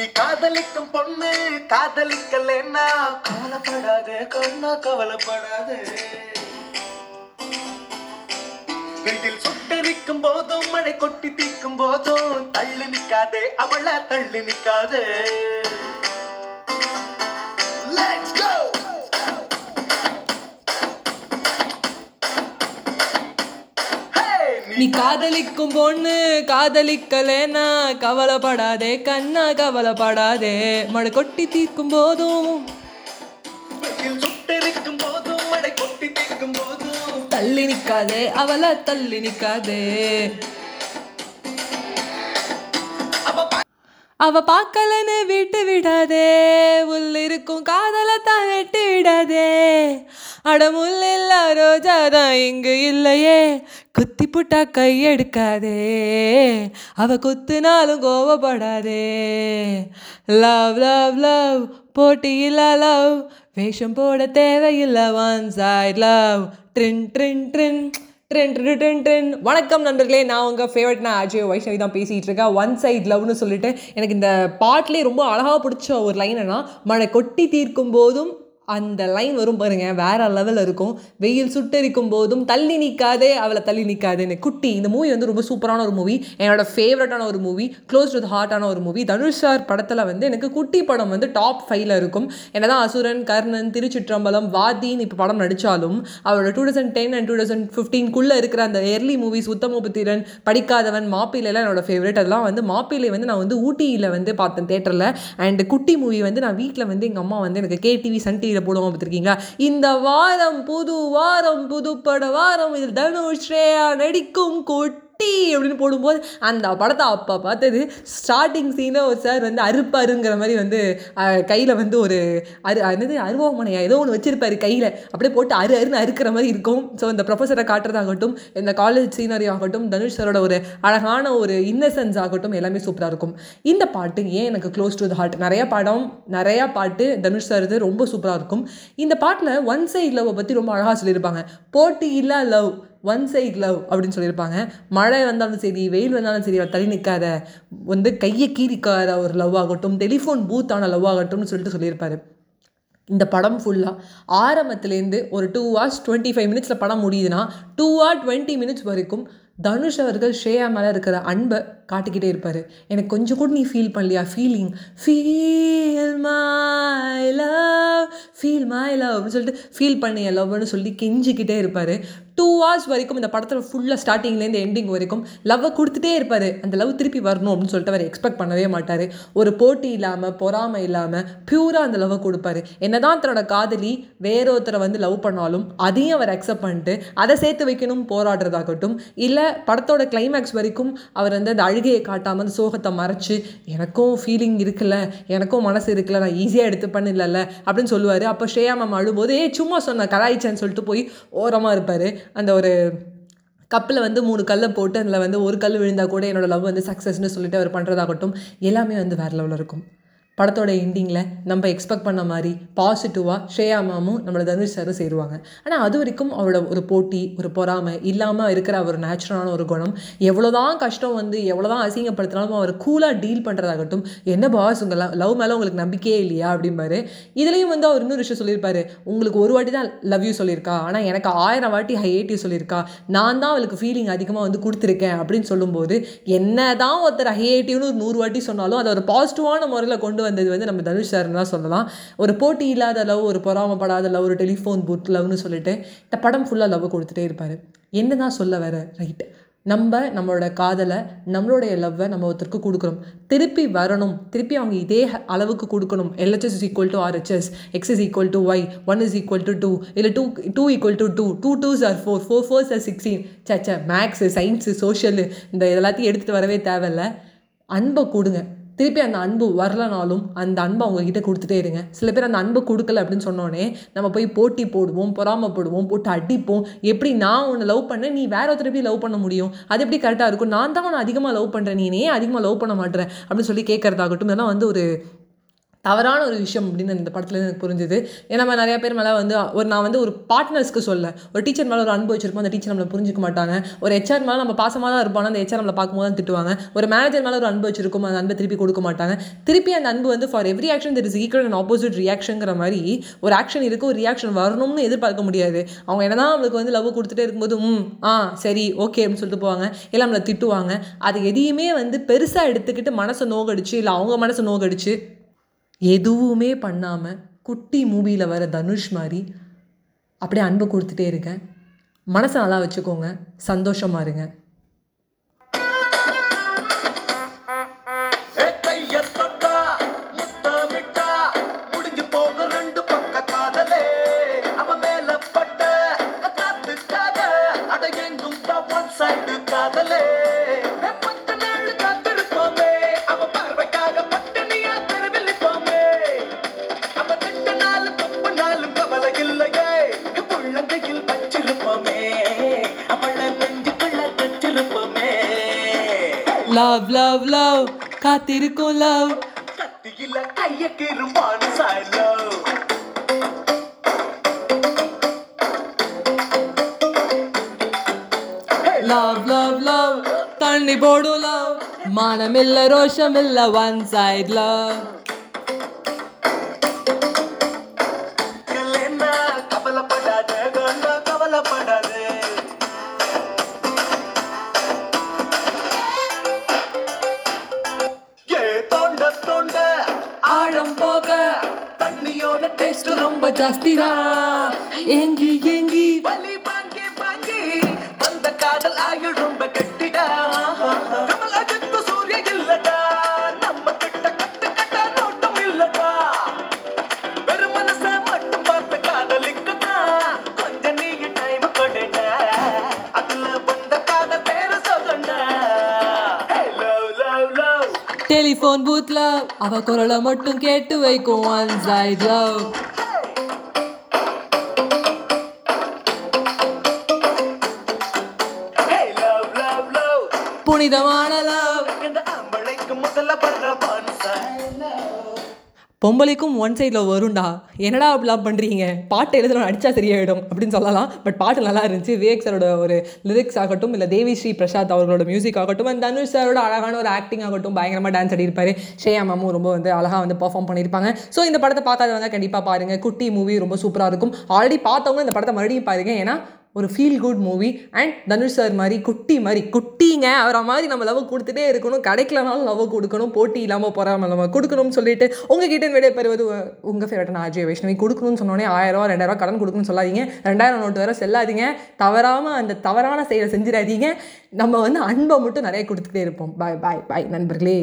நீ காதலிக்கும் பொண்ணு காதலிக்கலன்னா கவலைப்படாத கண்ணா கவலைப்படாத. வெயில் சுட்டரிக்கும் போதும் மழை கொட்டி தீக்கும் போதும் தள்ளி நிக்காதே அவள தள்ளி நிக்காதே Let's go! நீ காதலிக்கும் பொண்ணு காதலிக்கலேனா கவலைப்படாதே கண்ணா கவலைப்படாதே. மழை கொட்டி தீர்க்கும் போதும். தள்ளி நிக்காதே அவளை தள்ளி நிக்காதே. அவ பார்க்கலன்னு விட்டு விடாதே. உள்ள இருக்கும் காதலை தான் வெட்டி விடாதே. அடமுல் இல்ல ரோஜா இங்கு இல்லையே. குத்தி புட்டா கை எடுக்காதே. அவ குத்துனாலும் கோவப்படாதே. லவ் லவ் லவ் போட்டியில் லவ் வேஷம் போட தேவையில்லை ஒன் சைட் லவ் ட்ரின் ட்ரின் ட்ரின் ட்ரென் ட்ரென் ட்ரென் ட்ரென் வணக்கம் நண்பர்களே நான் உங்கள் ஃபேவரட்னா நான் அஜய் வைஷ்ணவி தான் பேசிகிட்டு இருக்கேன். ஒன் சைட் லவ்னு சொல்லிட்டு எனக்கு இந்த பாட்டிலே ரொம்ப அழகாக பிடிச்ச ஒரு லைன் என்ன மழை கொட்டி தீர்க்கும் போதும் அந்த லைன் வரும் பாருங்க வேற லெவலில் இருக்கும். வெயில் சுட்டரிக்கும் போதும் தள்ளி நிற்காதே அவளை தள்ளி நிற்காதேன்னு குட்டி இந்த மூவி வந்து ரொம்ப சூப்பரான ஒரு மூவி என்னோட ஃபேவரட்டான ஒரு மூவி க்ளோஸ் டு ஹார்ட்டான ஒரு மூவி தனுஷ் சார் படத்தில் வந்து எனக்கு குட்டி படம் வந்து டாப் ஃபைவ்ல இருக்கும். என்னதான் அசுரன் கர்ணன் திருச்சிற்றம்பலம் வாதின்னு இப்போ படம் நடித்தாலும் அவரோட two thousand ten and two thousand ஃபிஃப்டீன்குள்ளே இருக்கிற அந்த எர்லி மூவிஸ் உத்தமபுத்திரன் படிக்காதவன் மாப்பிள்ளைலாம் என்னோட ஃபேவரட் அதெல்லாம் வந்து மாப்பிள்ளை வந்து நான் வந்து ஊட்டியில் வந்து பார்த்தேன் தேட்டரில் அண்ட் குட்டி மூவி வந்து நான் வீட்டில் வந்து எங்கள் அம்மா வந்து எனக்கு கேடிவி சன் டிவியில் போடுவாங்க பார்த்துருக்கீங்களா? இந்த வாரம் புது வாரம் புதுப்பட வாரம் இதில் தனுஷ் ஸ்ரேயா நடிக்கும் கூட்டு அப்படின்னு போடும்போது அந்த படத்தை அப்போ பார்த்தது ஸ்டார்டிங் சீனில் ஒரு சார் வந்து அறுப்பாருங்கிற மாதிரி வந்து கையில் வந்து ஒரு அரு என்னது அருவாமனையா? ஏதோ ஒன்று வச்சிருப்பாரு கையில். அப்படியே போட்டு அரு அருன்னு அறுக்கிற மாதிரி இருக்கும். ஸோ இந்த ப்ரொஃபஸரை காட்டுறதாகட்டும் இந்த காலேஜ் சீனரி ஆகட்டும் தனுஷ் சரோட ஒரு அழகான ஒரு இன்னசென்ஸ் ஆகட்டும் எல்லாமே சூப்பராக இருக்கும். இந்த பாட்டு ஏன் எனக்கு க்ளோஸ் டு த ஹார்ட் நிறையா படம் நிறையா பாட்டு தனுஷ் சார் ரொம்ப சூப்பராக இருக்கும். இந்த பாட்டில் ஒன் சைட் லவ்வை பற்றி ரொம்ப அழகாக சொல்லியிருப்பாங்க. போட்டி இல்லா லவ் ஒன் சைட் லவ் அப்படின்னு சொல்லியிருப்பாங்க. மழை வந்தாலும் சரி வெயில் வந்தாலும் சரி தள்ளி நிற்காத வந்து கையை கீறிக்காத ஒரு லவ் ஆகட்டும் டெலிஃபோன் பூத்தான லவ் ஆகட்டும்னு சொல்லிட்டு சொல்லியிருப்பாரு. இந்த படம் ஃபுல்லாக ஆரம்பத்துலேருந்து ஒரு டூ ஹவர்ஸ் டுவெண்ட்டி ஃபைவ் மினிட்ஸில் படம் முடியுதுன்னா டூ ஹவர் டுவெண்ட்டி மினிட்ஸ் வரைக்கும் தனுஷ் அவர்கள் ஸ்ரேயா மேலே இருக்கிற அன்பை காட்டிக்கிட்டே இருப்பார். எனக்கு கொஞ்சம் கூட நீ ஃபீல் பண்ணலையா? Feeling feel my love feel my love அப்படின்னு சொல்லிட்டு ஃபீல் பண்ணிய லவ்னு சொல்லி கெஞ்சிக்கிட்டே இருப்பார். டூ ஹவர்ஸ் வரைக்கும் இந்த படத்தில் ஃபுல்லாக ஸ்டார்டிங்லேருந்து எண்டிங் வரைக்கும் லவ்வை கொடுத்துட்டே இருப்பார். அந்த லவ் திருப்பி வரணும் அப்படின்னு சொல்லிட்டு அவர் எக்ஸ்பெக்ட் பண்ணவே மாட்டார். ஒரு போட்டி இல்லாமல் பொறாமை இல்லாமல் பியூராக அந்த லவ்வை கொடுப்பாரு. என்னதான் தன்னோட காதலி வேற ஒருத்தரை வந்து லவ் பண்ணாலும் அதையும் அவர் அக்செப்ட் பண்ணிட்டு அதை சேர்த்து வைக்கணும் போராடுறதாகட்டும் இல்லை படத்தோட கிளைமேக்ஸ் வரைக்கும் அவர் வந்து அந்த அழுகையை காட்டாமல் அந்த சோகத்தை மறைச்சு எனக்கும் ஃபீலிங் இருக்குல்ல எனக்கும் மனசு இருக்குல்ல நான் ஈஸியாக எடுத்து பண்ணல அப்படின்னு சொல்லுவார். அப்போ ஸ்ரேயா மேம் அழும்போது ஏ சும்மா சொன்ன கலாய்ச்சேன்னு சொல்லிட்டு போய் ஓரமாக இருப்பார். அந்த ஒரு கப்பில் வந்து மூணு கல்லை போட்டு அதில் வந்து ஒரு கல் விழுந்தால் கூட என்னோட லவ் வந்து சக்ஸஸ்னு சொல்லிட்டு அவர் பண்ணுறதாகட்டும் எல்லாமே வந்து வேறு லெவலில் இருக்கும். படத்தோட எண்டிங்கில் நம்ம எக்ஸ்பெக்ட் பண்ண மாதிரி பாசிட்டிவாக ஸ்ரேயா மாமும் நம்மளை தனுஷ் சாரும் சேருவாங்க. ஆனால் அது வரைக்கும் அவரோட ஒரு போட்டி ஒரு பொறாமை இல்லாமல் இருக்கிற ஒரு நேச்சுரலான ஒரு குணம் எவ்வளோதான் கஷ்டம் வந்து எவ்வளோதான் அசிங்கப்படுத்தினாலும் அவர் கூலாக டீல் பண்ணுறதாகட்டும் என்ன பாஸ் உங்கள் லவ் மேலே உங்களுக்கு நம்பிக்கையே இல்லையா? அப்படிம்பாரு. இதுலேயும் வந்து அவர் இன்னொரு விஷயம் சொல்லியிருப்பாரு. உங்களுக்கு ஒரு வாட்டி தான் லவ் யூ சொல்லியிருக்கா? ஆனால் எனக்கு ஆயிரம் வாட்டி ஹைஏட்டி சொல்லியிருக்கா? நான் தான் அவளுக்கு ஃபீலிங் அதிகமாக வந்து கொடுத்துருக்கேன். அப்படின்னு சொல்லும்போது என்ன தான் ஒருத்தர் ஹைஏட்டிவ்னு ஒரு நூறு வாட்டி சொன்னாலும் அதை ஒரு பாசிட்டிவான முறையில் கொண்டு வந்தது வந்து நம்ம தனுஷ் சார்னு தான் சொல்லலாம். ஒரு போட்டி இல்லாத லவ் ஒரு பொறாமப்படாத லவ் ஒரு டெலிஃபோன் பூத் லவ்னு சொல்லிட்டு இந்த படம் ஃபுல்லாக லவ் கொடுத்துட்டே இருப்பார். என்ன தான் சொல்ல வர ரைட் நம்ம நம்மளோட காதலை நம்மளுடைய லவ்வை நம்ம ஒருத்தருக்கு கொடுக்குறோம் திருப்பி வரணும். திருப்பி அவங்க இதே அளவுக்கு கொடுக்கணும். LHS is equal to RHS x is equal to y one is equal to two இல்லை two two equal to two two twos are four four fours are sixteen Sachcha maths science social இந்த எல்லாத்தையும் எடுத்துகிட்டு வரவே தேவையில்ல. அன்பை கொடுங்க. திருப்பி அந்த அன்பு வரலனாலும் அந்த அன்பை அவங்கக்கிட்ட கொடுத்துட்டே இருங்க. சில பேர் அந்த அன்பை கொடுக்கல அப்படின்னு சொன்னோடனே நம்ம போய் போட்டி போடுவோம் பொறாமப்படுவோம் போட்டு அடிப்போம். எப்படி நான் உன்னை லவ் பண்ணேன் நீ வேற ஒருத்தர் எப்படி லவ் பண்ண முடியும்? அது எப்படி கரெக்டாக இருக்கும்? நான் தான் உன்னை அதிகமாக லவ் பண்ணுறேன் நீ ஏன் அதிகமாக லவ் பண்ண மாட்டேறேன் அப்படின்னு சொல்லி கேட்கறதாகட்டும் இதெல்லாம் வந்து ஒரு தவறான ஒரு விஷயம் அப்படின்னு இந்த படத்துலேருந்து எனக்கு புரிஞ்சுது. ஏன்னா நம்ம நிறைய பேர் மேலே வந்து ஒரு நான் வந்து ஒரு பார்ட்னர்ஸ்க்கு சொல்ல ஒரு டீச்சர் மேலே ஒரு அன்பு வச்சிருப்போம் அந்த டீச்சர் நம்மளை புரிஞ்சுக்க மாட்டாங்க. ஒரு ஹெச்ஆர் மேலே நம்ம பாசமாக தான் இருப்போம் அந்த ஹெச்ஆர் நம்மளை பார்க்கும்போது தான் திட்டுவாங்க. ஒரு மேனேஜர் மேலே ஒரு அன்பு வச்சிருக்கோம் அந்த அன்பை திருப்பி கொடுக்க மாட்டாங்க. திருப்பி அந்த அன்பு வந்து for every action there is equal and opposite ரியாக்ஷனுங்கிற மாதிரி ஒரு ஆக்ஷன் இருக்கு ஒரு ரியாக்ஷன் வரணும்னு எதிர்பார்க்க முடியாது. அவங்க என்ன தான் நம்மளுக்கு வந்து லவ் கொடுத்துட்டே இருக்கும்போது ம் ஆ சரி ஓகே அப்படின்னு சொல்லிட்டு போவாங்க. இல்லை நம்மளை திட்டுவாங்க. அது எதையுமே வந்து பெருசாக எடுத்துக்கிட்டு மனசை நோகடிச்சு இல்லை அவங்க மனசை நோகடிச்சு எதுவுமே பண்ணாமல் குட்டி மூவியில் வர தனுஷ் மாதிரி அப்படியே அன்பு கொடுத்துட்டே இருக்கேன். மனசை நல்லா வச்சுக்கோங்க. சந்தோஷமாக இருங்க. லவ் லவ் லவ் காத்திருக்கும் லவ் கத்தியில கைய கிரும்பான் சாயலோ லவ் லவ் லவ் தண்ணி போடும் லவ் மானமில்ல ரோஷமில்ல ஒன் சைட் லவ் டேஸ்ட் ரொம்ப ரொம்ப ஏங்கி ஏங்கி. வலி பாங்கி பாங்கி வந்த காதல் ஆயுள் ரொம்ப கட்டிடா. டெலிஃபோன் பூத்ல அவ குரலை மட்டும் கேட்டு வைக்கும் ஒன் சைட் லவ் புனிதமான லவ் இந்த ஆம்பளைக்கு முதல்ல பண்ற பான்சா பொம்பளைக்கும் ஒன் சைடில் வரும்டா. என்னடா அப்படிலாம் பண்ணுறீங்க பாட்டு எழுதணும் அடித்தா சரியாயிடும் அப்படின்னு சொல்லலாம். பட் பாட்டு நல்லா இருந்துச்சு. விவேக் சாரோட ஒரு லிரிக்ஸ் ஆகட்டும் இல்லை தேவி ஸ்ரீ பிரசாத் அவர்களோட மியூசிக் ஆகட்டும் அண்ட் தனுஷ் சாரோட அழகான ஒரு ஆக்டிங் ஆகட்டும் பயங்கரமாக டான்ஸ் ஆடிருப்பாரு ஷேயா மாமும் ரொம்ப வந்து அழகாக வந்து பர்ஃபார்ம் பண்ணியிருப்பாங்க. ஸோ இந்த படத்தை பார்க்காதவங்க கண்டிப்பாக பாருங்கள் குட்டி மூவி ரொம்ப சூப்பராக இருக்கும். ஆல்ரெடி பார்த்தவங்க இந்த படத்தை மறுபடியும் பாருங்கள் ஏன்னா ஒரு feel good movie and Dhanush sir மாதிரி குட்டி மாதிரி குட்டிங்க அவரை மாதிரி நம்ம லவ் கொடுத்துட்டே இருக்கணும். கிடைக்கலனாலும் லவ் கொடுக்கணும். போட்டி இல்லாமல் போகாம நம்ம கொடுக்கணும்னு சொல்லிட்டு உங்ககிட்ட விடை பெறுவது உங்கள் ஃபேவரட்டான அஜய் வைஷ்ணவி. கொடுக்கணும்னு சொன்னோடனே ஆயிரம் ரூபா ரெண்டாயிரம் கடன் கொடுக்கணும்னு சொல்லாதீங்க. ரெண்டாயிரம் நோட்டு வேற செல்லாதீங்க. தவறாமல் அந்த தவறான செயலை செஞ்சிடாதீங்க. நம்ம வந்து அன்பை மட்டும் நிறைய கொடுத்துட்டே இருப்போம். பாய் பாய் பாய் நண்பர்களே.